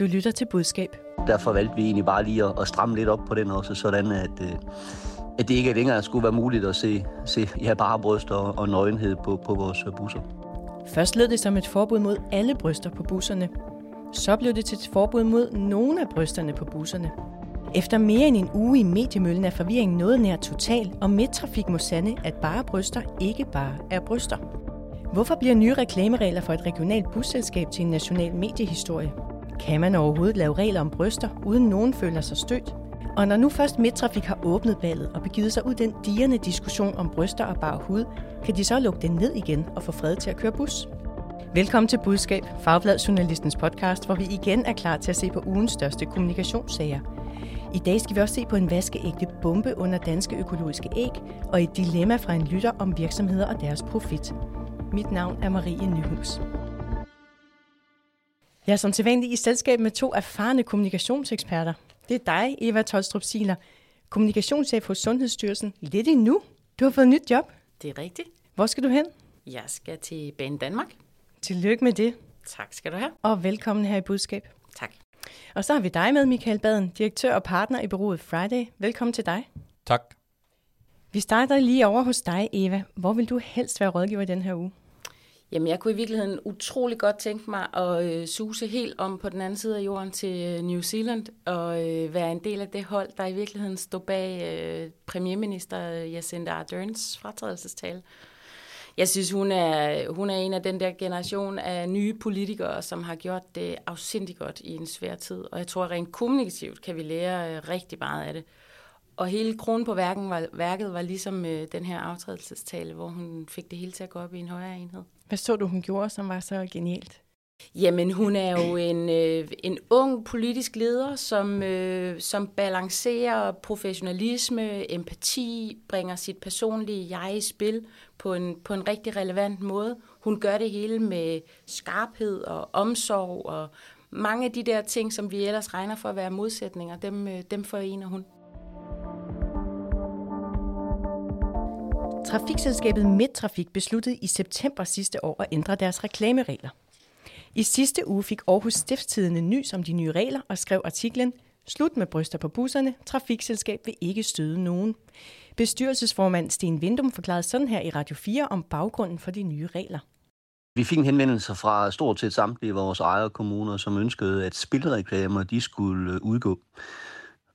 Du lytter til budskab. Derfor valgte vi egentlig bare lige at, at stramme lidt op på den også, sådan at, øh, at det ikke længere skulle være muligt at se, se ja, bare bryster og, og nøgenhed på, på vores busser. Først lød det som et forbud mod alle bryster på busserne. Så blev det til et forbud mod nogle af brysterne på busserne. Efter mere end en uge i mediemøllen er forvirringen noget nær total, og Midtrafik må sande, at bare bryster ikke bare er bryster. Hvorfor bliver nye reklameregler for et regionalt busselskab til en national mediehistorie? Kan man overhovedet lave regler om bryster, uden nogen føler sig stødt? Og når nu først Midtrafik har åbnet ballet og begivet sig ud den digerne diskussion om bryster og bare hud, kan de så lukke den ned igen og få fred til at køre bus? Velkommen til Budskab, Fagblad Journalistens podcast, hvor vi igen er klar til at se på ugens største kommunikationssager. I dag skal vi også se på en vaskeægte bombe under danske økologiske æg og et dilemma fra en lytter om virksomheder og deres profit. Mit navn er Marie Nyhus. Jeg er som sædvanlig i selskab med to erfarne kommunikationseksperter. Det er dig, Eva Tolstrup Siler, kommunikationschef hos Sundhedsstyrelsen. Lidt endnu. Du har fået et nyt job. Det er rigtigt. Hvor skal du hen? Jeg skal til Bane Danmark. Tillykke med det. Tak skal du have. Og velkommen her i Budskab. Tak. Og så har vi dig med, Michael Baden, direktør og partner i bureauet Friday. Velkommen til dig. Tak. Vi starter lige over hos dig, Eva. Hvor vil du helst være rådgiver i den her uge? Jamen, jeg kunne i virkeligheden utrolig godt tænke mig at øh, suse helt om på den anden side af jorden til øh, New Zealand og øh, være en del af det hold, der i virkeligheden står bag øh, premierminister Jacinda Arderns fratrædelsestale. Jeg synes, hun er, hun er en af den der generation af nye politikere, som har gjort det afsindig godt i en svær tid. Og jeg tror, at rent kommunikativt kan vi lære øh, rigtig meget af det. Og hele kronen på værken var, værket var ligesom øh, den her aftrædelsestale, hvor hun fik det hele til at gå op i en højere enhed. Hvad så du, hun gjorde, som var så genialt? Jamen, hun er jo en, øh, en ung politisk leder, som, øh, som balancerer professionalisme, empati, bringer sit personlige jeg i spil på en, på en rigtig relevant måde. Hun gør det hele med skarphed og omsorg, og mange af de der ting, som vi ellers regner for at være modsætninger, dem, øh, dem forener hun. Trafikselskabet Midtrafik besluttede i september sidste år at ændre deres reklameregler. I sidste uge fik Aarhus Stiftstidende nys om de nye regler og skrev artiklen Slut med bryster på busserne. Trafikselskab vil ikke støde nogen. Bestyrelsesformand Sten Vindum forklarede sådan her i Radio 4 om baggrunden for de nye regler. Vi fik en henvendelse fra stort set samtlige vores ejerkommuner, som ønskede, at spilreklamer de skulle øh, udgå.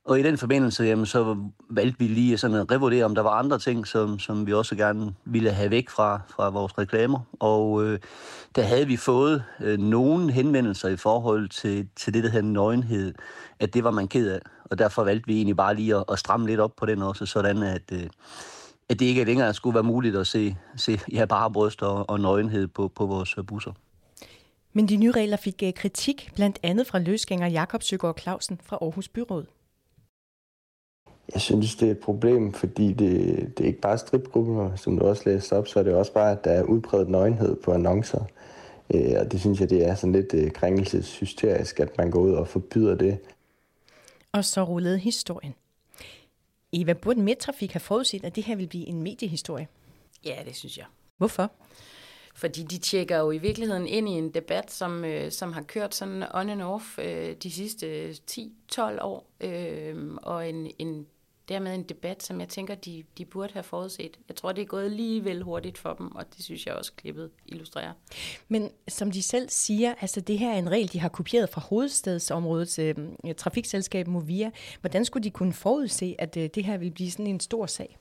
Og i den forbindelse, jamen, så valgte vi lige sådan at revurdere, om der var andre ting, som, som vi også gerne ville have væk fra, fra vores reklamer. Og øh, der havde vi fået øh, nogle henvendelser i forhold til, til det, der hedder nøgenhed, at det var man ked af. Og derfor valgte vi egentlig bare lige at, at stramme lidt op på den også, sådan at, øh, at det ikke længere skulle være muligt at se, se ja, bare bryst og, og nøgenhed på, på vores busser. Men de nye regler fik øh, kritik, blandt andet fra løsgænger Jakob Søgaard Clausen fra Aarhus Byråd. Jeg synes, det er et problem, fordi det, det er ikke bare stripgrupper, som du også læste op, så er det også bare, at der er udbredt nøgenhed på annoncer. Øh, og det synes jeg, det er sådan lidt øh, krænkelseshysterisk, at man går ud og forbyder det. Og så rullede historien. Eva, burde Midtrafik have forudset, at det her vil blive en mediehistorie? Ja, det synes jeg. Hvorfor? Fordi de tjekker jo i virkeligheden ind i en debat, som, øh, som har kørt sådan on and off øh, de sidste 10-12 år. Øh, og en, en dermed en debat, som jeg tænker, de, de burde have forudset. Jeg tror, det er gået lige vel hurtigt for dem, og det synes jeg også klippet illustrerer. Men som de selv siger, altså det her er en regel, de har kopieret fra hovedstadsområdets øh, trafikselskab Movia. Hvordan skulle de kunne forudse, at øh, det her vil blive sådan en stor sag?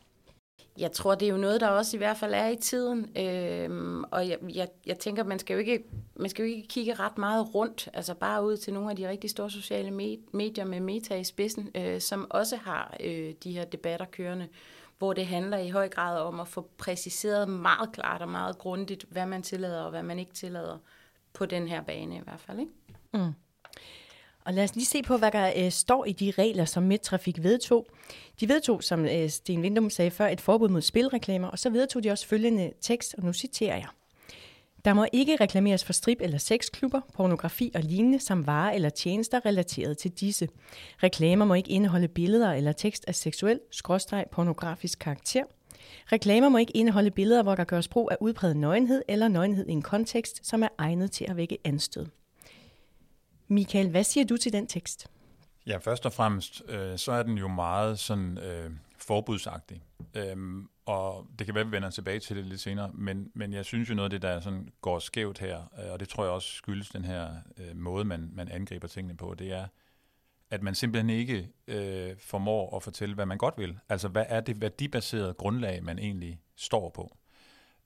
Jeg tror, det er jo noget, der også i hvert fald er i tiden. Øhm, og jeg, jeg, jeg tænker, man skal, jo ikke, man skal jo ikke kigge ret meget rundt, altså bare ud til nogle af de rigtig store sociale medier med Meta i spidsen, øh, som også har øh, de her debatter kørende, hvor det handler i høj grad om at få præciseret meget klart og meget grundigt, hvad man tillader og hvad man ikke tillader på den her bane i hvert fald. Ikke? Mm. Og lad os lige se på, hvad der øh, står i de regler, som Midtrafik vedtog. De vedtog, som øh, Sten Vindum sagde før, et forbud mod spilreklamer, og så vedtog de også følgende tekst, og nu citerer jeg. Der må ikke reklameres for strip- eller sexklubber, pornografi og lignende, som varer eller tjenester relateret til disse. Reklamer må ikke indeholde billeder eller tekst af seksuel, skråstreg, pornografisk karakter. Reklamer må ikke indeholde billeder, hvor der gøres brug af udpræget nøgenhed eller nøgenhed i en kontekst, som er egnet til at vække anstød. Michael, hvad siger du til den tekst? Ja, først og fremmest, øh, så er den jo meget sådan øh, forbudsagtig. Øhm, og det kan være, at vi vender tilbage til det lidt senere, men, men jeg synes jo noget af det, der sådan går skævt her, øh, og det tror jeg også skyldes den her øh, måde, man, man angriber tingene på, det er, at man simpelthen ikke øh, formår at fortælle, hvad man godt vil. Altså, hvad er det værdibaserede grundlag, man egentlig står på?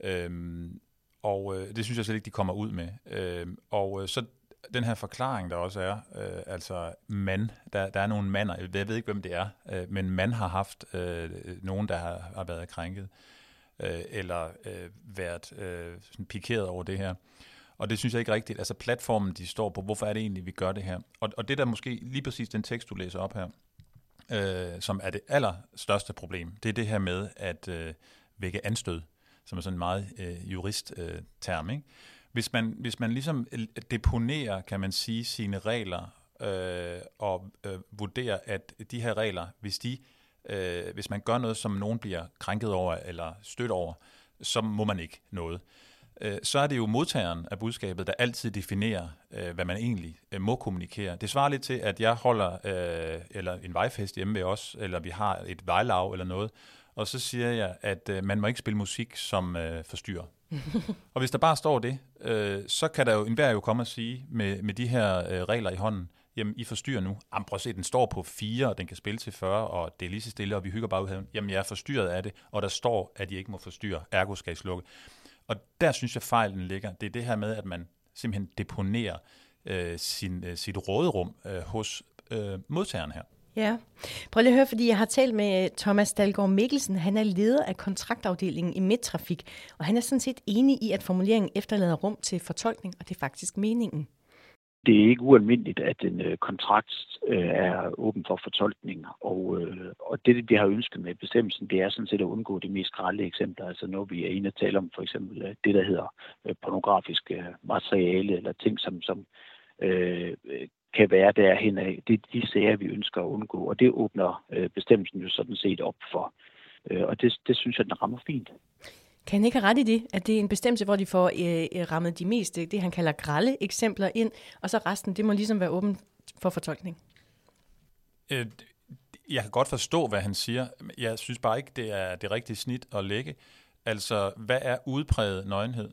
Øhm, og øh, det synes jeg slet ikke, de kommer ud med. Øhm, og øh, så den her forklaring, der også er, øh, altså mand, der, der er nogle mander, jeg ved ikke, hvem det er, øh, men man har haft øh, nogen, der har, har været krænket, øh, eller øh, været øh, sådan pikeret over det her. Og det synes jeg ikke rigtigt. Altså platformen, de står på, hvorfor er det egentlig, vi gør det her? Og, og det der måske lige præcis den tekst, du læser op her, øh, som er det allerstørste problem, det er det her med at øh, vække anstød, som er sådan en meget øh, jurist-term, øh, ikke? Hvis man, hvis man ligesom øh, deponerer, kan man sige, sine regler øh, og øh, vurderer, at de her regler, hvis de øh, hvis man gør noget, som nogen bliver krænket over eller stødt over, så må man ikke noget. Øh, så er det jo modtageren af budskabet, der altid definerer, øh, hvad man egentlig øh, må kommunikere. Det svarer lidt til, at jeg holder øh, eller en vejfest hjemme ved os, eller vi har et vejlav eller noget, og så siger jeg, at øh, man må ikke spille musik, som øh, forstyrrer. og hvis der bare står det, øh, så kan der jo enhver jo komme og sige, med, med de her øh, regler i hånden, jamen I forstyrrer nu. Jamen prøv at se, den står på 4, og den kan spille til 40, og det er lige så stille, og vi hygger bare ud her. Jamen jeg er forstyrret af det, og der står, at I ikke må forstyrre, ergo skal I slukke. Og der synes jeg fejlen ligger. Det er det her med, at man simpelthen deponerer øh, sin, øh, sit råderum øh, hos øh, modtageren her. Ja. Prøv lige at høre, fordi jeg har talt med øh, Thomas Dalgaard Mikkelsen. Han er leder af kontraktafdelingen i Midtrafik, og han er sådan set enig i, at formuleringen efterlader rum til fortolkning, og det er faktisk meningen. Det er ikke ualmindeligt, at en øh, kontrakt øh, er åben for fortolkning, og, og det, vi har ønsket med bestemmelsen, det er sådan set at undgå de mest grælde eksempler, altså når vi er inde og tale om for eksempel det, der hedder pornografisk materiale, eller ting, som, som øh, kan være derhen af. Det er de sager, vi ønsker at undgå, og det åbner øh, bestemmelsen jo sådan set op for. Øh, og det, det synes jeg, den rammer fint. Kan han ikke have ret i det, at det er en bestemmelse, hvor de får øh, rammet de mest, det han kalder grælde eksempler ind, og så resten, det må ligesom være åben for fortolkning? Øh, jeg kan godt forstå, hvad han siger. Jeg synes bare ikke, det er det rigtige snit at lægge. Altså, hvad er udpræget nøgenhed?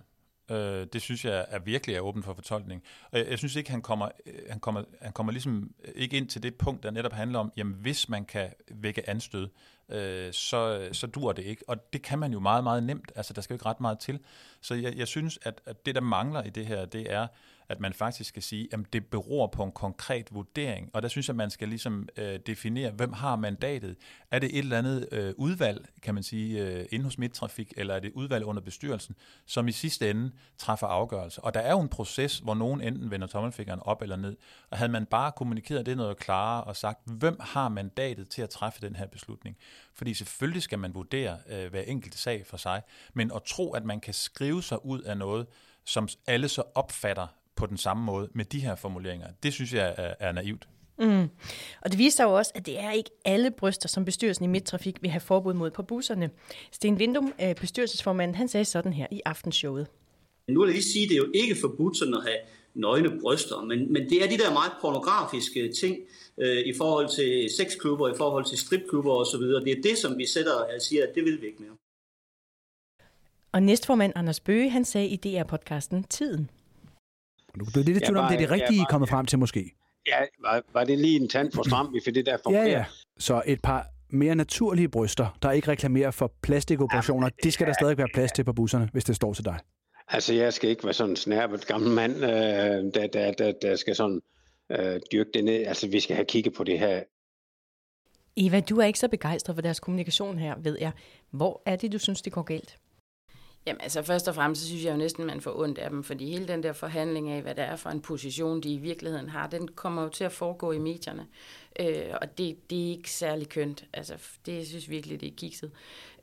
Øh, det synes jeg er virkelig er åben for fortolkning. Og jeg, jeg synes ikke, han kommer, øh, han, kommer, han kommer ligesom øh, ikke ind til det punkt, der netop handler om, jamen hvis man kan vække anstød, øh, så, så dur det ikke. Og det kan man jo meget, meget nemt. Altså, der skal jo ikke ret meget til. Så jeg, jeg synes, at, at det, der mangler i det her, det er, at man faktisk skal sige, at det beror på en konkret vurdering. Og der synes jeg, at man skal ligesom øh, definere, hvem har mandatet. Er det et eller andet øh, udvalg, kan man sige, øh, hos Midtrafik, eller er det et udvalg under bestyrelsen, som i sidste ende træffer afgørelse. Og der er jo en proces, hvor nogen enten vender tommelfingeren op eller ned. Og havde man bare kommunikeret det noget klarere og sagt, hvem har mandatet til at træffe den her beslutning? Fordi selvfølgelig skal man vurdere øh, hver enkelt sag for sig, men at tro, at man kan skrive sig ud af noget, som alle så opfatter på den samme måde med de her formuleringer. Det synes jeg er, er naivt. Mm. Og det viser jo også, at det er ikke alle bryster, som bestyrelsen i Midtrafik vil have forbud mod på busserne. Sten Vindum, øh, bestyrelsesformand, han sagde sådan her i aftenshowet. Nu vil jeg lige sige, at det er jo ikke forbudt sådan at have nøgne bryster, men, men det er de der meget pornografiske ting øh, i forhold til sexklubber, i forhold til stripklubber osv. Det er det, som vi sætter og siger, at det vil vi ikke mere. Og næstformand Anders Bøge, han sagde i DR-podcasten Tiden. Du er lidt i tvivl om, det er det rigtige, I er kommet frem til måske. Ja, var, var det lige en tand for stram, vi fik det der Ja, ja. Så et par mere naturlige bryster, der ikke reklamerer for plastikoperationer, ja, det skal der stadig være plads til på busserne, hvis det står til dig. Altså, jeg skal ikke være sådan en snærpet gammel mand, øh, der, der, der, der skal sådan øh, dyrke det ned. Altså, vi skal have kigget på det her. Eva, du er ikke så begejstret for deres kommunikation her, ved jeg. Hvor er det, du synes, det går galt? Jamen altså først og fremmest, så synes jeg jo næsten, man får ondt af dem, fordi hele den der forhandling af, hvad det er for en position, de i virkeligheden har, den kommer jo til at foregå i medierne. Øh, og det, det er ikke særlig kønt. Altså, det jeg synes virkelig, det er kikset.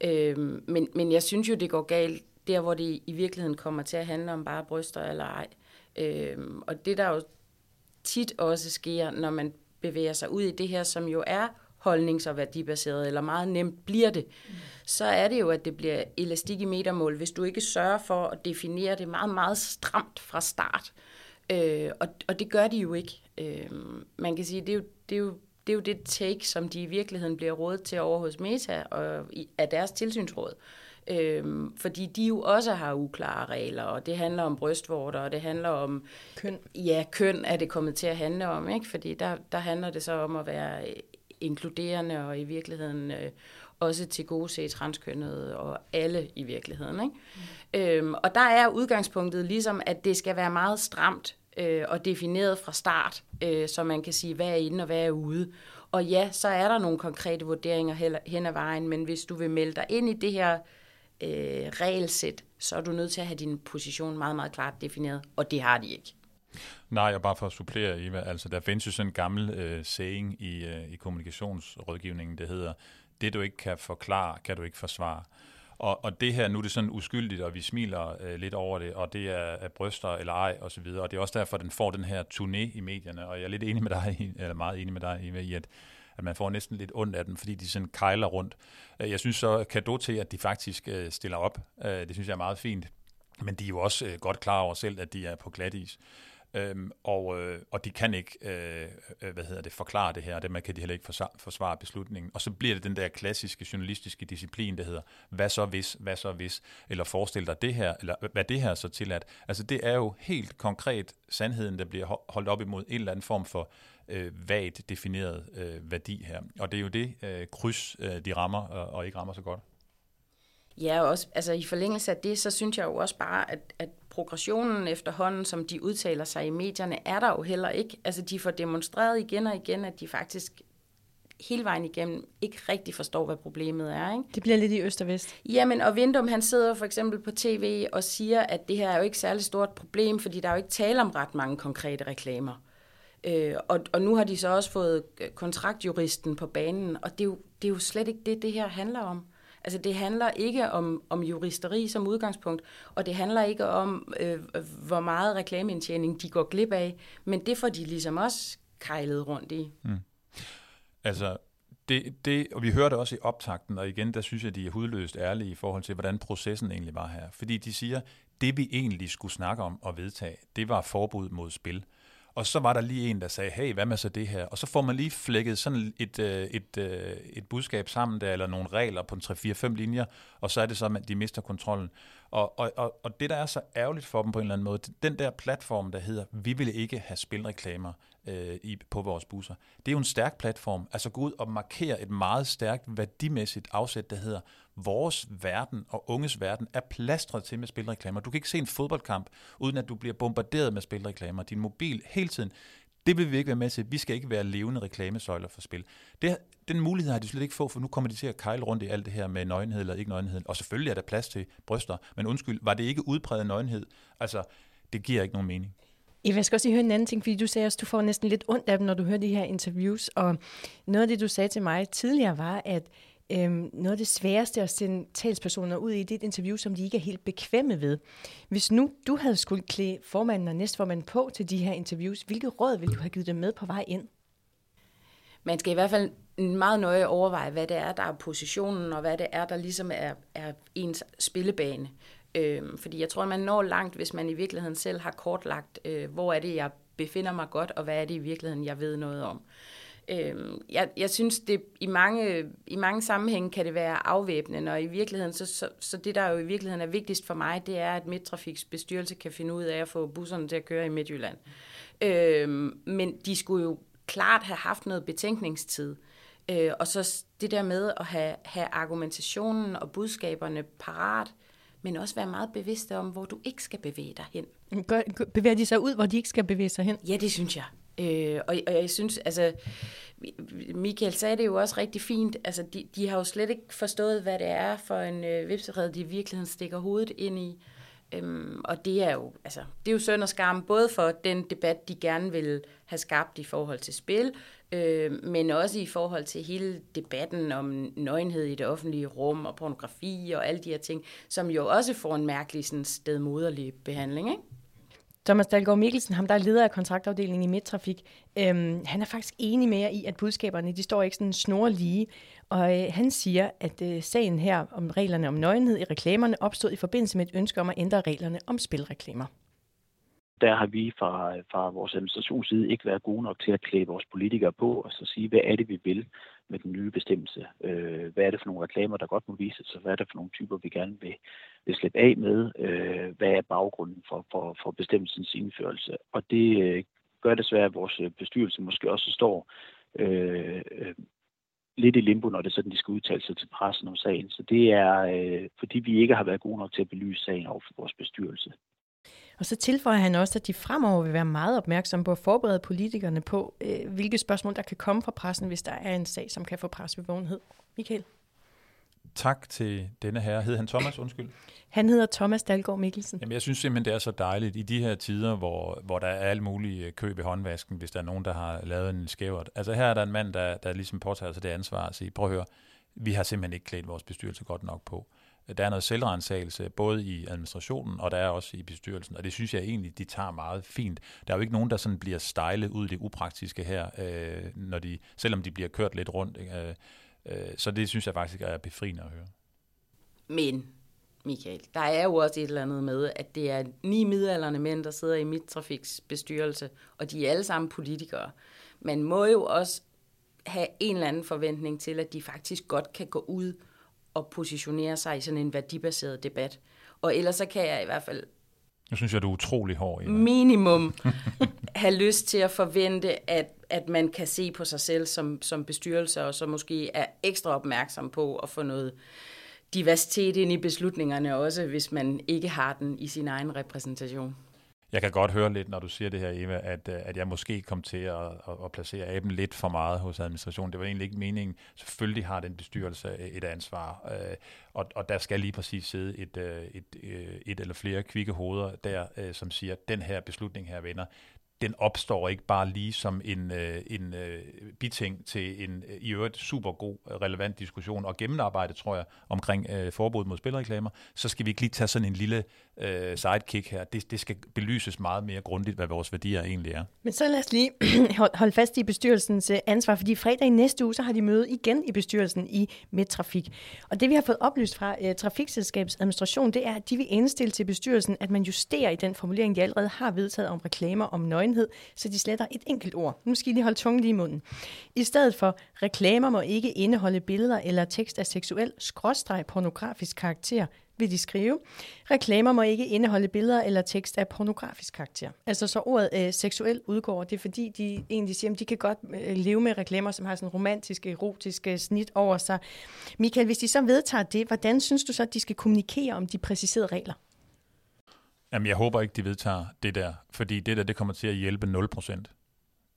Øh, men, men jeg synes jo, det går galt der, hvor det i virkeligheden kommer til at handle om bare bryster eller ej. Øh, og det der jo tit også sker, når man bevæger sig ud i det her, som jo er holdnings- og værdibaseret, eller meget nemt bliver det, mm. så er det jo, at det bliver elastik i metermål, hvis du ikke sørger for at definere det meget, meget stramt fra start. Øh, og, og det gør de jo ikke. Øh, man kan sige, det er jo, det er jo det er jo det take, som de i virkeligheden bliver rådet til over hos Meta og i, af deres tilsynsråd. Øhm, fordi de jo også har uklare regler, og det handler om brystvorter, og det handler om... Køn. Ja, køn er det kommet til at handle om, ikke? Fordi der, der handler det så om at være inkluderende og i virkeligheden øh, også til gode se transkønnede og alle i virkeligheden. Ikke? Mm. Øhm, og der er udgangspunktet ligesom, at det skal være meget stramt øh, og defineret fra start, øh, så man kan sige, hvad er inde og hvad er ude. Og ja, så er der nogle konkrete vurderinger hen ad vejen, men hvis du vil melde dig ind i det her øh, regelsæt, så er du nødt til at have din position meget, meget klart defineret, og det har de ikke. Nej, og bare for at supplere, Eva, altså der findes jo sådan en gammel øh, saying i, øh, i kommunikationsrådgivningen, det hedder, det du ikke kan forklare, kan du ikke forsvare. Og, og det her, nu er det sådan uskyldigt, og vi smiler øh, lidt over det, og det er, er bryster eller ej, og så videre. Og det er også derfor, den får den her turné i medierne, og jeg er lidt enig med dig, eller meget enig med dig, Eva, i, at, at man får næsten lidt ondt af den, fordi de sådan kejler rundt. Øh, jeg synes så, kado til, at de faktisk øh, stiller op. Øh, det synes jeg er meget fint. Men de er jo også øh, godt klar over selv, at de er på glat is. Øhm, og, øh, og de kan ikke øh, øh, hvad hedder det, forklare det her, og dermed kan de heller ikke forsvare, forsvare beslutningen. Og så bliver det den der klassiske journalistiske disciplin, der hedder, hvad så hvis, hvad så hvis, eller forestil dig det her, eller hvad det her så tilladt. Altså det er jo helt konkret sandheden, der bliver holdt op imod en eller anden form for øh, vagt defineret øh, værdi her. Og det er jo det øh, kryds, øh, de rammer, og, og ikke rammer så godt. Ja, og også, altså i forlængelse af det, så synes jeg jo også bare, at, at progressionen efterhånden, som de udtaler sig i medierne, er der jo heller ikke. Altså de får demonstreret igen og igen, at de faktisk hele vejen igennem ikke rigtig forstår, hvad problemet er. Ikke? Det bliver lidt i øst og vest. Jamen, og Vindum, han sidder for eksempel på tv og siger, at det her er jo ikke særlig stort problem, fordi der er jo ikke tale om ret mange konkrete reklamer. Øh, og, og nu har de så også fået kontraktjuristen på banen, og det er, jo, det er jo slet ikke det, det her handler om. Altså det handler ikke om, om juristeri som udgangspunkt, og det handler ikke om, øh, hvor meget reklameindtjening de går glip af, men det får de ligesom også kejlet rundt i. Mm. Altså, det, det, og vi hørte også i optakten, og igen, der synes jeg, de er hudløst ærlige i forhold til, hvordan processen egentlig var her. Fordi de siger, det vi egentlig skulle snakke om og vedtage, det var forbud mod spil. Og så var der lige en, der sagde, hey, hvad med så det her? Og så får man lige flækket sådan et, øh, et, et, et budskab sammen der, eller nogle regler på en 3-4-5 linjer, og så er det så, at de mister kontrollen. Og, og, og, og det, der er så ærgerligt for dem på en eller anden måde, den der platform, der hedder, vi vil ikke have spilreklamer øh, i, på vores busser, det er jo en stærk platform. Altså gå ud og markere et meget stærkt værdimæssigt afsæt, der hedder, vores verden og unges verden er plastret til med spilreklamer. Du kan ikke se en fodboldkamp, uden at du bliver bombarderet med spilreklamer. Din mobil hele tiden. Det vil vi ikke være med til. Vi skal ikke være levende reklamesøjler for spil. Det, den mulighed har de slet ikke få, for nu kommer de til at kejle rundt i alt det her med nøgenhed eller ikke nøgenhed. Og selvfølgelig er der plads til bryster, men undskyld, var det ikke udpræget nøgenhed? Altså, det giver ikke nogen mening. Eva, jeg skal også lige høre en anden ting, fordi du sagde også, at du får næsten lidt ondt af dem, når du hører de her interviews. Og noget af det, du sagde til mig tidligere, var, at øhm, noget af det sværeste at sende talspersoner ud i, det er et interview, som de ikke er helt bekvemme ved. Hvis nu du havde skulle klæde formanden og næstformanden på til de her interviews, hvilke råd ville du have givet dem med på vej ind? Man skal i hvert fald meget nøje overveje, hvad det er, der er positionen, og hvad det er, der ligesom er, er ens spillebane. Øhm, fordi jeg tror, man når langt, hvis man i virkeligheden selv har kortlagt, øh, hvor er det, jeg befinder mig godt, og hvad er det i virkeligheden, jeg ved noget om. Øhm, jeg, jeg synes, det i mange, i mange sammenhænge kan det være afvæbnende, og i virkeligheden, så, så, så det, der jo i virkeligheden er vigtigst for mig, det er, at Midtrafiks bestyrelse kan finde ud af at få busserne til at køre i Midtjylland. Øhm, men de skulle jo klart have haft noget betænkningstid. Øh, og så det der med at have, have argumentationen og budskaberne parat, men også være meget bevidste om, hvor du ikke skal bevæge dig hen. bevæger de sig ud, hvor de ikke skal bevæge sig hen? Ja, det synes jeg. Øh, og, og jeg synes, altså, Michael sagde det jo også rigtig fint, altså de, de har jo slet ikke forstået, hvad det er for en øh, vipserede, de i virkeligheden stikker hovedet ind i. Øhm, og det er jo, altså, det er jo synd og skam, både for den debat, de gerne vil have skabt i forhold til spil, øh, men også i forhold til hele debatten om nøgenhed i det offentlige rum og pornografi og alle de her ting, som jo også får en mærkelig sådan, stedmoderlig behandling, ikke? Thomas Dalgaard Mikkelsen, ham der er leder af kontraktafdelingen i Midtrafik, øhm, han er faktisk enig med jer i, at budskaberne de står ikke sådan snor lige. Og øh, han siger, at øh, sagen her om reglerne om nøgenhed i reklamerne opstod i forbindelse med et ønske om at ændre reglerne om spilreklamer. der har vi fra, øh, fra vores administrationsside ikke været gode nok til at klæde vores politikere på og så sige, hvad er det, vi vil med den nye bestemmelse? Øh, hvad er det for nogle reklamer, der godt må vises, og hvad er det for nogle typer, vi gerne vil, vil slippe af med? Øh, hvad er baggrunden for, for, for bestemmelsens indførelse? Og det øh, gør desværre, at vores øh, bestyrelse måske også står øh, øh, lidt i limbo, når det er sådan, de skal udtale sig til pressen om sagen. Så det er, øh, fordi vi ikke har været gode nok til at belyse sagen over for vores bestyrelse. Og så tilføjer han også, at de fremover vil være meget opmærksomme på at forberede politikerne på, øh, hvilke spørgsmål der kan komme fra pressen, hvis der er en sag, som kan få presbevågenhed. Michael? Tak til denne herre. Hed han Thomas, undskyld? Han hedder Thomas Dalgaard Mikkelsen. Jamen, jeg synes simpelthen, det er så dejligt i de her tider, hvor, hvor der er alle mulige køb i håndvasken, hvis der er nogen, der har lavet en skævert. Altså her er der en mand, der, der ligesom påtager sig det ansvar og siger, prøv at høre, vi har simpelthen ikke klædt vores bestyrelse godt nok på. Der er noget selvrensagelse, både i administrationen, og der er også i bestyrelsen, og det synes jeg egentlig, de tager meget fint. Der er jo ikke nogen, der sådan bliver stejlet ud i det upraktiske her, øh, når de, selvom de bliver kørt lidt rundt. Øh, øh, så det synes jeg faktisk er befriende at høre. Men, Michael, der er jo også et eller andet med, at det er ni midalderne mænd, der sidder i mit trafiksbestyrelse, og de er alle sammen politikere. Man må jo også have en eller anden forventning til, at de faktisk godt kan gå ud at positionere sig i sådan en værdibaseret debat. Og ellers så kan jeg i hvert fald nu synes jeg, du er utrolig hård. Eva. Minimum have lyst til at forvente, at, at man kan se på sig selv som, som bestyrelse, og så måske er ekstra opmærksom på at få noget diversitet ind i beslutningerne også, hvis man ikke har den i sin egen repræsentation. Jeg kan godt høre lidt, når du siger det her, Eva, at, øh, at jeg måske kom til at, at, at placere aben lidt for meget hos administrationen. Det var egentlig ikke meningen. Selvfølgelig har den bestyrelse et ansvar, øh, og, og der skal lige præcis sidde et, øh, et, et, et eller flere kvikke hoveder der, som siger, den her beslutning her, venner, den opstår ikke bare lige som en, øh, en øh, biting til en øh, i øvrigt super god, øh, relevant diskussion og gennemarbejde, tror jeg, omkring øh, forbud mod spilreklamer, så skal vi ikke lige tage sådan en lille øh, sidekick her. Det, det skal belyses meget mere grundigt, hvad vores værdier egentlig er. Men så lad os lige holde fast i bestyrelsens øh, ansvar, fordi fredag i næste uge, så har de møde igen i bestyrelsen i Medtrafik. Og det vi har fået oplyst fra øh, Trafikselskabets administration, det er, at de vil indstille til bestyrelsen, at man justerer i den formulering, de allerede har vedtaget om reklamer om enhed, så de sletter et enkelt ord. Nu skal I lige holde tungen lige i munden. I stedet for, reklamer må ikke indeholde billeder eller tekst af seksuel skråstreg pornografisk karakter, vil de skrive. Reklamer må ikke indeholde billeder eller tekst af pornografisk karakter. Altså så ordet øh, seksuel udgår, det er fordi, de egentlig siger, at de kan godt øh, leve med reklamer, som har sådan romantiske, erotiske øh, snit over sig. Michael, hvis de så vedtager det, hvordan synes du så, at de skal kommunikere om de præciserede regler? Jamen, jeg håber ikke, de vedtager det der, fordi det der, det kommer til at hjælpe 0%,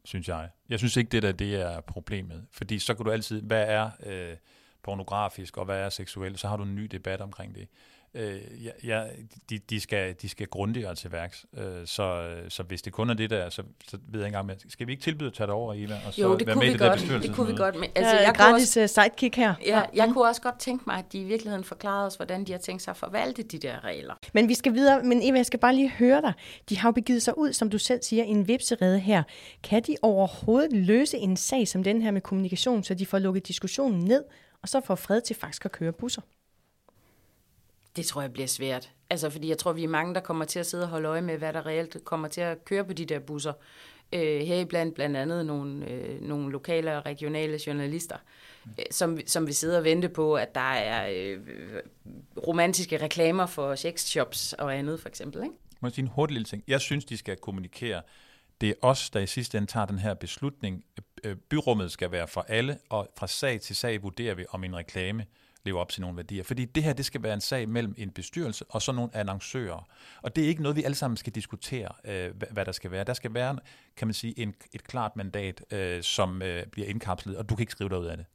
synes jeg. Jeg synes ikke, det der, det er problemet, fordi så kan du altid, hvad er... Øh, pornografisk, og hvad er seksuelt, så har du en ny debat omkring det. Øh, ja, ja, de, de, skal, de skal grundigere til værks, øh, så, så hvis det kun er det der, så, så ved jeg ikke engang, skal vi ikke tilbyde at tage det over, Eva, og så jo, det være kunne med vi i godt. det Det kunne vi godt. Men, altså, ja, jeg gratis også, øh, sidekick her. Ja, jeg mm. kunne også godt tænke mig, at de i virkeligheden forklarede os, hvordan de har tænkt sig at forvalte de der regler. Men vi skal videre, men Eva, jeg skal bare lige høre dig. De har jo begivet sig ud, som du selv siger, i en vipserede her. Kan de overhovedet løse en sag som den her med kommunikation, så de får lukket diskussionen ned, og så får fred til faktisk at køre busser? Det tror jeg bliver svært. Altså, fordi jeg tror, vi er mange, der kommer til at sidde og holde øje med, hvad der reelt kommer til at køre på de der busser. Øh, heriblandt blandt andet nogle, øh, nogle lokale og regionale journalister, øh, som, som vil sidde og vente på, at der er øh, romantiske reklamer for sexshops og andet, for eksempel. Ikke? Må jeg sige en hurtig lille ting? Jeg synes, de skal kommunikere det er os, der i sidste ende tager den her beslutning. Øh, byrummet skal være for alle, og fra sag til sag vurderer vi, om en reklame lever op til nogle værdier. Fordi det her, det skal være en sag mellem en bestyrelse og så nogle annoncører. Og det er ikke noget, vi alle sammen skal diskutere, øh, hvad der skal være. Der skal være, kan man sige, en, et klart mandat, øh, som øh, bliver indkapslet, og du kan ikke skrive dig ud af det.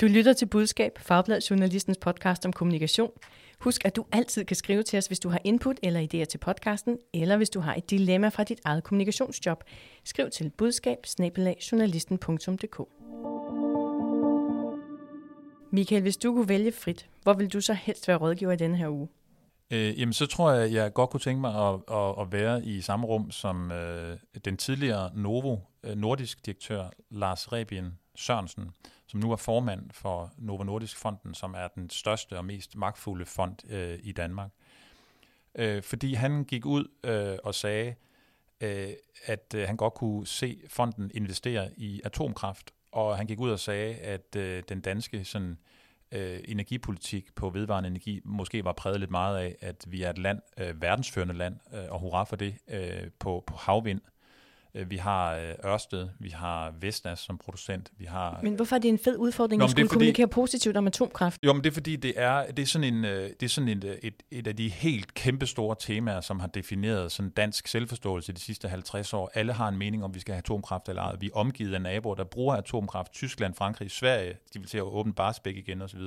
Du lytter til Budskab, Fagbladet Journalistens podcast om kommunikation. Husk, at du altid kan skrive til os, hvis du har input eller idéer til podcasten, eller hvis du har et dilemma fra dit eget kommunikationsjob. Skriv til budskab Michael, hvis du kunne vælge frit, hvor vil du så helst være rådgiver i denne her uge? Øh, jamen, så tror jeg, jeg godt kunne tænke mig at, at, at være i samme rum som øh, den tidligere Novo øh, nordisk direktør Lars Rebien Sørensen, som nu er formand for Novo Nordisk Fonden, som er den største og mest magtfulde fond øh, i Danmark. Øh, fordi han gik ud øh, og sagde, øh, at øh, han godt kunne se fonden investere i atomkraft, og han gik ud og sagde, at øh, den danske sådan, øh, energipolitik på vedvarende energi måske var præget lidt meget af, at vi er et land, øh, verdensførende land, øh, og hurra for det, øh, på, på havvind. Øh, vi har øh, Ørsted, vi har Vestas som producent, vi har... Men hvorfor er det en fed udfordring Nå, at skulle fordi, kommunikere positivt om atomkraft? Jo, men det er fordi, det er, det er sådan, en, øh, det er sådan en, et, et af de helt kæmpe store temaer, som har defineret sådan dansk selvforståelse de sidste 50 år. Alle har en mening om, vi skal have atomkraft eller ej. Vi er omgivet af naboer, der bruger atomkraft. Tyskland, Frankrig, Sverige, de vil til at åbne Barsbæk igen osv.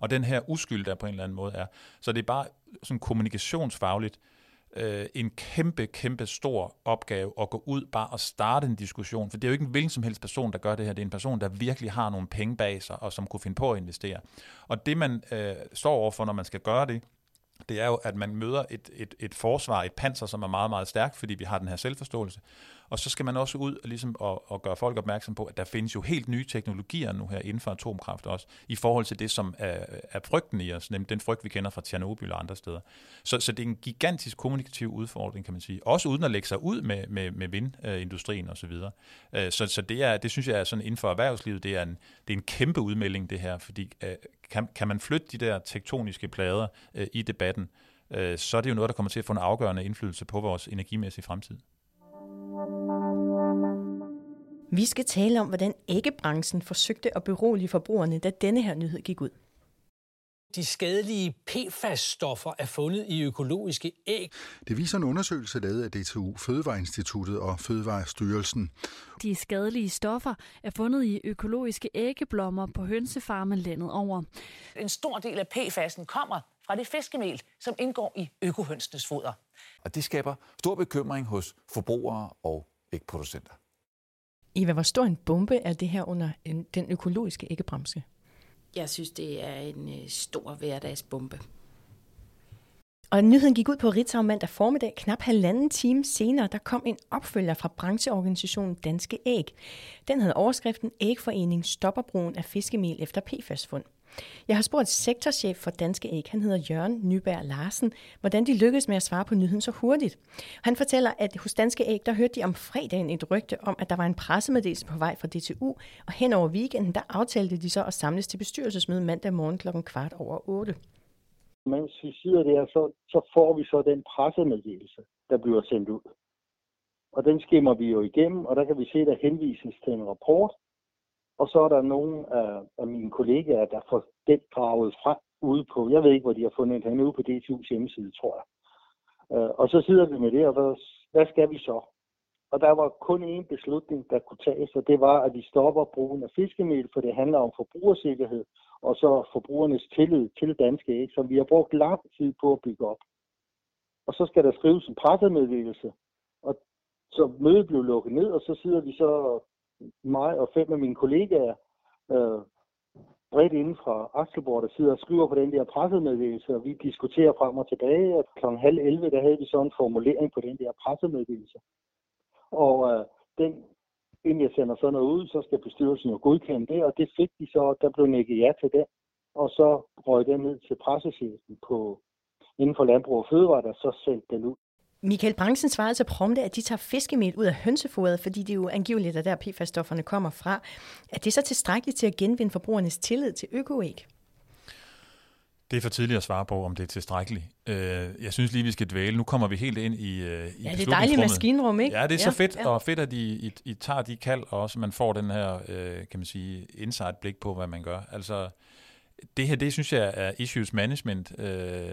Og den her uskyld, der på en eller anden måde er. Så det er bare sådan kommunikationsfagligt, øh, Øh, en kæmpe, kæmpe stor opgave at gå ud bare og starte en diskussion. For det er jo ikke en hvilken som helst person, der gør det her. Det er en person, der virkelig har nogle penge bag sig, og som kunne finde på at investere. Og det, man øh, står overfor, når man skal gøre det, det er jo, at man møder et, et, et forsvar, et panser, som er meget, meget stærkt, fordi vi har den her selvforståelse. Og så skal man også ud og, ligesom, og, og gøre folk opmærksom på, at der findes jo helt nye teknologier nu her inden for atomkraft også, i forhold til det, som er, er frygten i os, nemlig den frygt, vi kender fra Tjernobyl og andre steder. Så, så det er en gigantisk kommunikativ udfordring, kan man sige. Også uden at lægge sig ud med, med, med vindindustrien og så videre. Øh, så, så det, er, det synes jeg er sådan inden for erhvervslivet, det er en, det er en kæmpe udmelding, det her, fordi øh, kan, kan man flytte de der tektoniske plader øh, i debatten, øh, så er det jo noget, der kommer til at få en afgørende indflydelse på vores energimæssige fremtid. Vi skal tale om, hvordan æggebranchen forsøgte at berolige forbrugerne, da denne her nyhed gik ud. De skadelige PFAS-stoffer er fundet i økologiske æg. Det viser en undersøgelse lavet af DTU, Fødevareinstituttet og Fødevarestyrelsen. De skadelige stoffer er fundet i økologiske æggeblommer på hønsefarme landet over. En stor del af PFAS'en kommer fra det fiskemel, som indgår i økohønsenes foder. Og det skaber stor bekymring hos forbrugere og ægproducenter. Eva, hvor stor en bombe er det her under en, den økologiske æggebremse? Jeg synes, det er en øh, stor hverdagsbombe. Og nyheden gik ud på Ritzau mandag formiddag. Knap halvanden time senere, der kom en opfølger fra brancheorganisationen Danske Æg. Den havde overskriften Ægforening stopper brugen af fiskemel efter PFAS-fund. Jeg har spurgt sektorchef for Danske Æg, han hedder Jørgen Nyberg Larsen, hvordan de lykkedes med at svare på nyheden så hurtigt. Han fortæller, at hos Danske Æg, der hørte de om fredagen et rygte om, at der var en pressemeddelelse på vej fra DTU, og hen over weekenden, der aftalte de så at samles til bestyrelsesmøde mandag morgen klokken kvart over 8. Mens vi sidder der, så, så får vi så den pressemeddelelse, der bliver sendt ud. Og den skimmer vi jo igennem, og der kan vi se, der henvises til en rapport, og så er der nogle af, af mine kollegaer, der får den draget frem ude på, jeg ved ikke, hvor de har fundet den, ude på DTU's hjemmeside, tror jeg. Øh, og så sidder vi med det, og hvad, hvad skal vi så? Og der var kun én beslutning, der kunne tages, og det var, at vi stopper brugen af fiskemel, for det handler om forbrugersikkerhed, og så forbrugernes tillid til danske æg, som vi har brugt lang tid på at bygge op. Og så skal der skrives en pressemeddelelse, og så mødet blev lukket ned, og så sidder vi så mig og fem af mine kollegaer øh, bredt inden fra Akselborg, der sidder og skriver på den der pressemeddelelse, og vi diskuterer frem og tilbage, og kl. halv 11, der havde vi så en formulering på den der pressemeddelelse. Og øh, den, inden jeg sender sådan noget ud, så skal bestyrelsen jo godkende det, og det fik de så, der blev nikket ja til det. Og så røg den ned til pressechefen på, inden for Landbrug og Fødevare, der så sendte den ud. Michael Branchen svarede til Prompte, at de tager fiskemel ud af hønsefodret, fordi det jo angiveligt er der PFAS-stofferne kommer fra. Er det så tilstrækkeligt til at genvinde forbrugernes tillid til økoæg? Det er for tidligt at svare på, om det er tilstrækkeligt. Øh, jeg synes lige, vi skal dvæle. Nu kommer vi helt ind i, i Ja, det er dejligt maskinrum, ikke? Ja, det er så fedt, ja. og fedt, at I, I, I tager de kald, og også man får den her, øh, kan man sige, insight-blik på, hvad man gør. Altså, det her, det synes jeg er issues management, øh,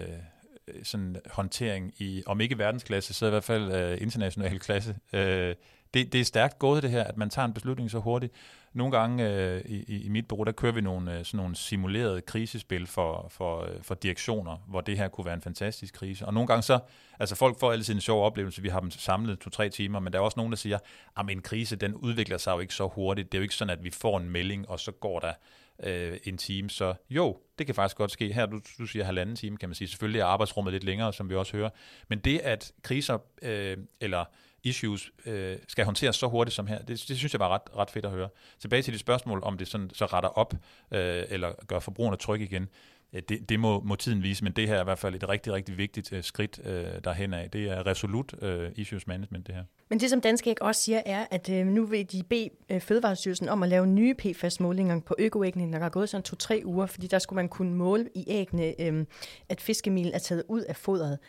Øh, sådan håndtering i, om ikke verdensklasse, så i hvert fald øh, international klasse. Øh, det, det er stærkt gået det her, at man tager en beslutning så hurtigt. Nogle gange øh, i, i mit bureau, der kører vi nogle, øh, sådan nogle simulerede krisespil for, for, øh, for direktioner, hvor det her kunne være en fantastisk krise. Og nogle gange så, altså folk får altid en sjov oplevelse, vi har dem samlet to-tre timer, men der er også nogen, der siger, ah, at en krise, den udvikler sig jo ikke så hurtigt. Det er jo ikke sådan, at vi får en melding, og så går der øh, en time. Så jo, det kan faktisk godt ske. Her, du, du siger halvanden time, kan man sige. Selvfølgelig er arbejdsrummet lidt længere, som vi også hører. Men det, at kriser øh, eller issues øh, skal håndteres så hurtigt som her, det, det synes jeg var ret, ret fedt at høre. Tilbage til dit spørgsmål, om det sådan, så retter op, øh, eller gør forbrugerne tryg igen. Øh, det, det må, må tiden vise, men det her er i hvert fald et rigtig, rigtig vigtigt uh, skridt uh, derhen af. Det er resolut uh, issues management, det her. Men det, som Danske ikke også siger, er, at uh, nu vil de bede uh, Fødevarestyrelsen om at lave nye PFAS-målinger på økoæggene, når der er gået sådan to-tre uger, fordi der skulle man kunne måle i æggene, uh, at fiskemil er taget ud af fodret.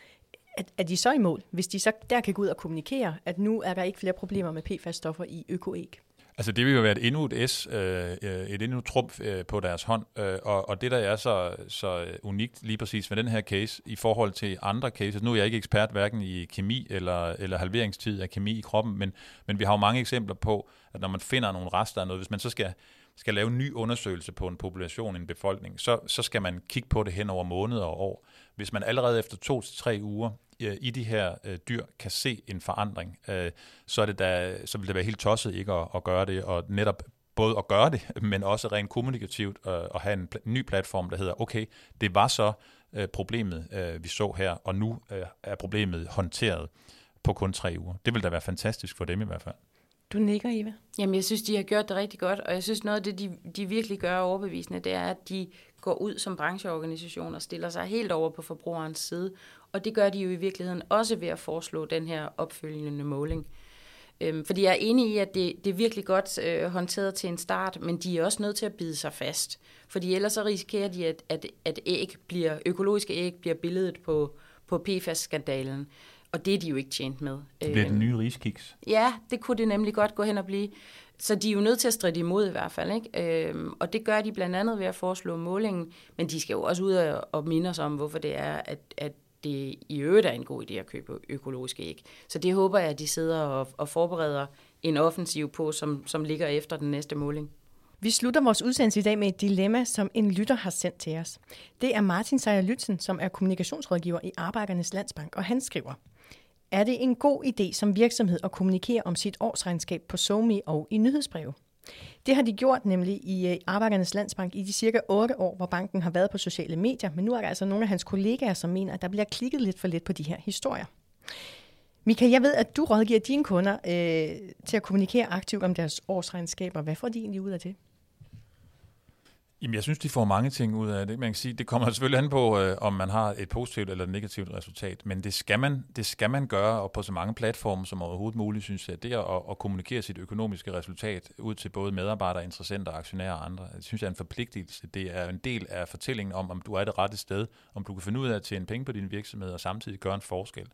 Er, er de så i mål, hvis de så der kan gå ud og kommunikere, at nu er der ikke flere problemer med PFAS-stoffer i økoæg? Altså det vil jo være et endnu et S, øh, øh, et endnu trumf øh, på deres hånd, øh, og, og det der er så, så unikt lige præcis med den her case i forhold til andre cases, nu er jeg ikke ekspert hverken i kemi eller, eller halveringstid af kemi i kroppen, men, men vi har jo mange eksempler på, at når man finder nogle rester af noget, hvis man så skal, skal lave en ny undersøgelse på en population, en befolkning, så, så skal man kigge på det hen over måneder og år. Hvis man allerede efter to til tre uger i de her øh, dyr kan se en forandring, øh, så, er det da, så vil det være helt tosset ikke at, at gøre det, og netop både at gøre det, men også rent kommunikativt øh, at have en pl- ny platform, der hedder, okay, det var så øh, problemet, øh, vi så her, og nu øh, er problemet håndteret på kun tre uger. Det vil da være fantastisk for dem i hvert fald. Du nikker, Eva. Jamen, jeg synes, de har gjort det rigtig godt, og jeg synes, noget af det, de, de virkelig gør overbevisende, det er, at de går ud som brancheorganisation og stiller sig helt over på forbrugerens side. Og det gør de jo i virkeligheden også ved at foreslå den her opfølgende måling. Øhm, fordi jeg er enig i, at det, det er virkelig godt øh, håndteret til en start, men de er også nødt til at bide sig fast. Fordi ellers så risikerer de, at, at, at æg bliver, økologiske æg bliver billedet på, på PFAS-skandalen. Og det er de jo ikke tjent med. Det bliver den nye riskiks. Ja, det kunne det nemlig godt gå hen og blive. Så de er jo nødt til at stride imod i hvert fald. Ikke? Øhm, og det gør de blandt andet ved at foreslå målingen, men de skal jo også ud og, og minde os om, hvorfor det er, at, at det i øvrigt er en god idé at købe økologiske æg. Så det håber jeg, at de sidder og, og forbereder en offensiv på, som, som ligger efter den næste måling. Vi slutter vores udsendelse i dag med et dilemma, som en lytter har sendt til os. Det er Martin Sejer Lytzen, som er kommunikationsrådgiver i Arbejdernes Landsbank, og han skriver, er det en god idé som virksomhed at kommunikere om sit årsregnskab på SoMe og i nyhedsbreve? Det har de gjort nemlig i øh, Arbejdernes Landsbank i de cirka 8 år, hvor banken har været på sociale medier, men nu er der altså nogle af hans kollegaer, som mener, at der bliver klikket lidt for lidt på de her historier. Michael, jeg ved, at du rådgiver dine kunder øh, til at kommunikere aktivt om deres årsregnskaber. Hvad får de egentlig ud af det? Jamen, jeg synes, de får mange ting ud af det. Man kan sige, det kommer selvfølgelig an på, øh, om man har et positivt eller et negativt resultat, men det skal, man, det skal man gøre, og på så mange platforme som overhovedet muligt, synes jeg, det er at, at kommunikere sit økonomiske resultat ud til både medarbejdere, interessenter, aktionærer og andre. Det synes jeg er en forpligtelse. Det er en del af fortællingen om, om du er det rette sted, om du kan finde ud af at tjene penge på din virksomhed og samtidig gøre en forskel.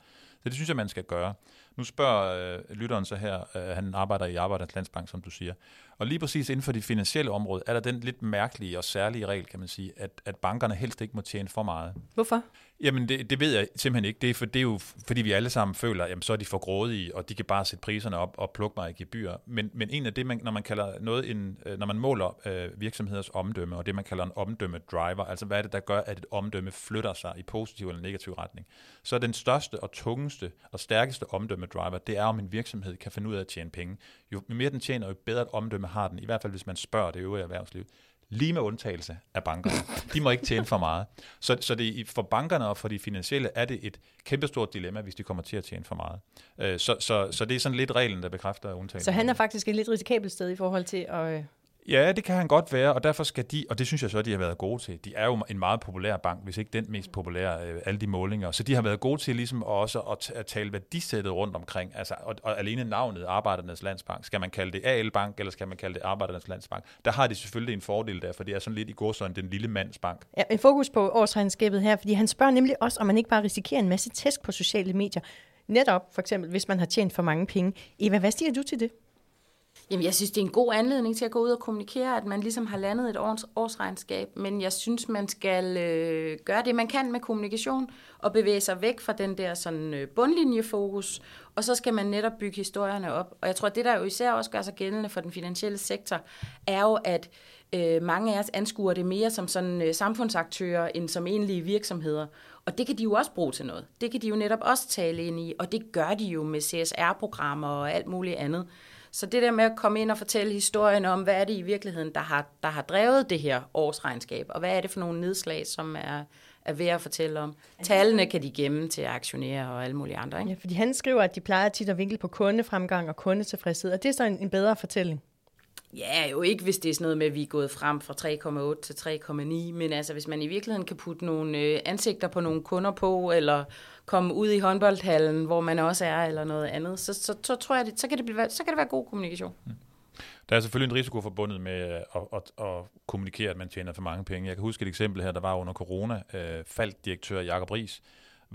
Så det synes jeg, man skal gøre. Nu spørger øh, lytteren så her, øh, han arbejder i Arbejdernes Landsbank, som du siger. Og lige præcis inden for det finansielle område, er der den lidt mærkelige og særlige regel, kan man sige, at, at bankerne helst ikke må tjene for meget. Hvorfor? Jamen, det, det ved jeg simpelthen ikke. Det er, for, det er jo, fordi vi alle sammen føler, jamen, så er de for grådige, og de kan bare sætte priserne op og plukke mig i gebyr. Men, men en af det, man, når man kalder noget en, øh, når man måler øh, virksomheders omdømme, og det man kalder en omdømme driver, altså hvad er det, der gør, at et omdømme flytter sig i positiv eller negativ retning, så er den største og tungeste og stærkeste omdømme driver, det er, om en virksomhed kan finde ud af at tjene penge. Jo mere den tjener, jo bedre et omdømme har den, i hvert fald hvis man spørger det øvrige erhvervsliv lige med undtagelse af bankerne. De må ikke tjene for meget. Så, så det, for bankerne og for de finansielle er det et kæmpestort dilemma, hvis de kommer til at tjene for meget. Øh, så, så, så det er sådan lidt reglen, der bekræfter undtagelsen. Så han er faktisk et lidt risikabelt sted i forhold til at, øh, Ja, det kan han godt være, og derfor skal de, og det synes jeg så, at de har været gode til. De er jo en meget populær bank, hvis ikke den mest populære, øh, alle de målinger. Så de har været gode til ligesom også at, at tale værdisættet rundt omkring. Altså, og, og alene navnet Arbejdernes Landsbank. Skal man kalde det AL Bank, eller skal man kalde det Arbejdernes Landsbank? Der har de selvfølgelig en fordel der, for det er sådan lidt i går sådan den lille mandsbank. Ja, en fokus på årsregnskabet her, fordi han spørger nemlig også, om man ikke bare risikerer en masse tæsk på sociale medier. Netop, for eksempel, hvis man har tjent for mange penge. Eva, hvad siger du til det? Jamen, jeg synes, det er en god anledning til at gå ud og kommunikere, at man ligesom har landet et års, årsregnskab, men jeg synes, man skal øh, gøre det, man kan med kommunikation, og bevæge sig væk fra den der sådan øh, bundlinjefokus, og så skal man netop bygge historierne op. Og jeg tror, at det, der jo især også gør sig gældende for den finansielle sektor, er jo, at øh, mange af os anskuer det mere som sådan øh, samfundsaktører, end som egentlige virksomheder. Og det kan de jo også bruge til noget. Det kan de jo netop også tale ind i, og det gør de jo med CSR-programmer og alt muligt andet. Så det der med at komme ind og fortælle historien om, hvad er det i virkeligheden, der har, der har drevet det her årsregnskab, og hvad er det for nogle nedslag, som er, er værd at fortælle om. Tallene kan de gemme til aktionærer og alle mulige andre. Ikke? Ja, fordi han skriver, at de plejer tit at vinkle på kundefremgang og kundetilfredshed, og det er så en, en bedre fortælling. Ja, jo ikke, hvis det er sådan noget med, at vi er gået frem fra 3,8 til 3,9, men altså hvis man i virkeligheden kan putte nogle øh, ansigter på nogle kunder på, eller komme ud i håndboldhallen, hvor man også er, eller noget andet, så, så, så tror jeg, det, så, kan det blive, så kan det være god kommunikation. Mm. Der er selvfølgelig en risiko forbundet med øh, at, at, at kommunikere, at man tjener for mange penge. Jeg kan huske et eksempel her, der var under corona. Øh, faldt direktør Jakob Ries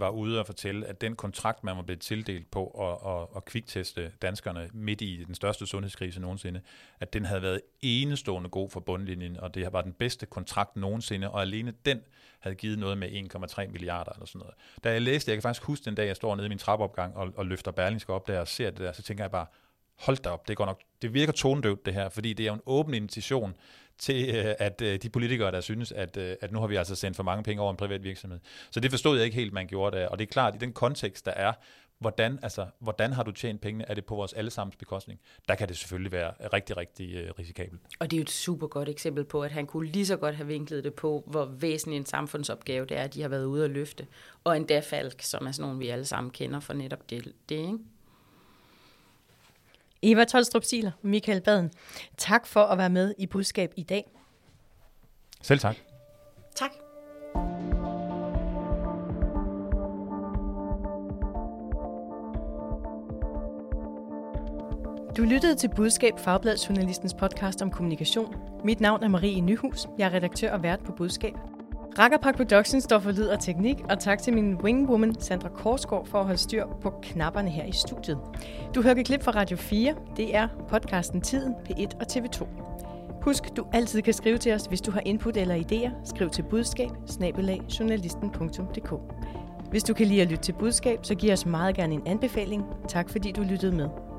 var ude og fortælle, at den kontrakt, man var blevet tildelt på at, at, at kvikteste danskerne midt i den største sundhedskrise nogensinde, at den havde været enestående god for bundlinjen, og det var den bedste kontrakt nogensinde, og alene den havde givet noget med 1,3 milliarder eller sådan noget. Da jeg læste, jeg kan faktisk huske den dag, jeg står nede i min trappeopgang og, og løfter Berlingske op der og ser det der, så tænker jeg bare, hold da op, det, går nok, det virker tonedøvt det her, fordi det er jo en åben invitation til, øh, at øh, de politikere, der synes, at, øh, at nu har vi altså sendt for mange penge over en privat virksomhed. Så det forstod jeg ikke helt, man gjorde det. Og det er klart, i den kontekst, der er, hvordan, altså, hvordan har du tjent pengene? Er det på vores allesammens bekostning? Der kan det selvfølgelig være rigtig, rigtig risikabelt. Og det er jo et super godt eksempel på, at han kunne lige så godt have vinklet det på, hvor væsentlig en samfundsopgave det er, at de har været ude at løfte. Og endda Falk, som er sådan nogen, vi alle sammen kender for netop det, det ikke? Eva Tolstrup Siler, Michael Baden, tak for at være med i budskab i dag. Selv tak. Tak. Du lyttede til Budskab, Fagbladsjournalistens podcast om kommunikation. Mit navn er Marie Nyhus. Jeg er redaktør og vært på Budskab. Rakkerpak Productions står for lyd og teknik, og tak til min wingwoman Sandra Korsgaard for at holde styr på knapperne her i studiet. Du hører et klip fra Radio 4. Det er podcasten Tiden, P1 og TV2. Husk, du altid kan skrive til os, hvis du har input eller idéer. Skriv til budskab Hvis du kan lide at lytte til budskab, så giv os meget gerne en anbefaling. Tak fordi du lyttede med.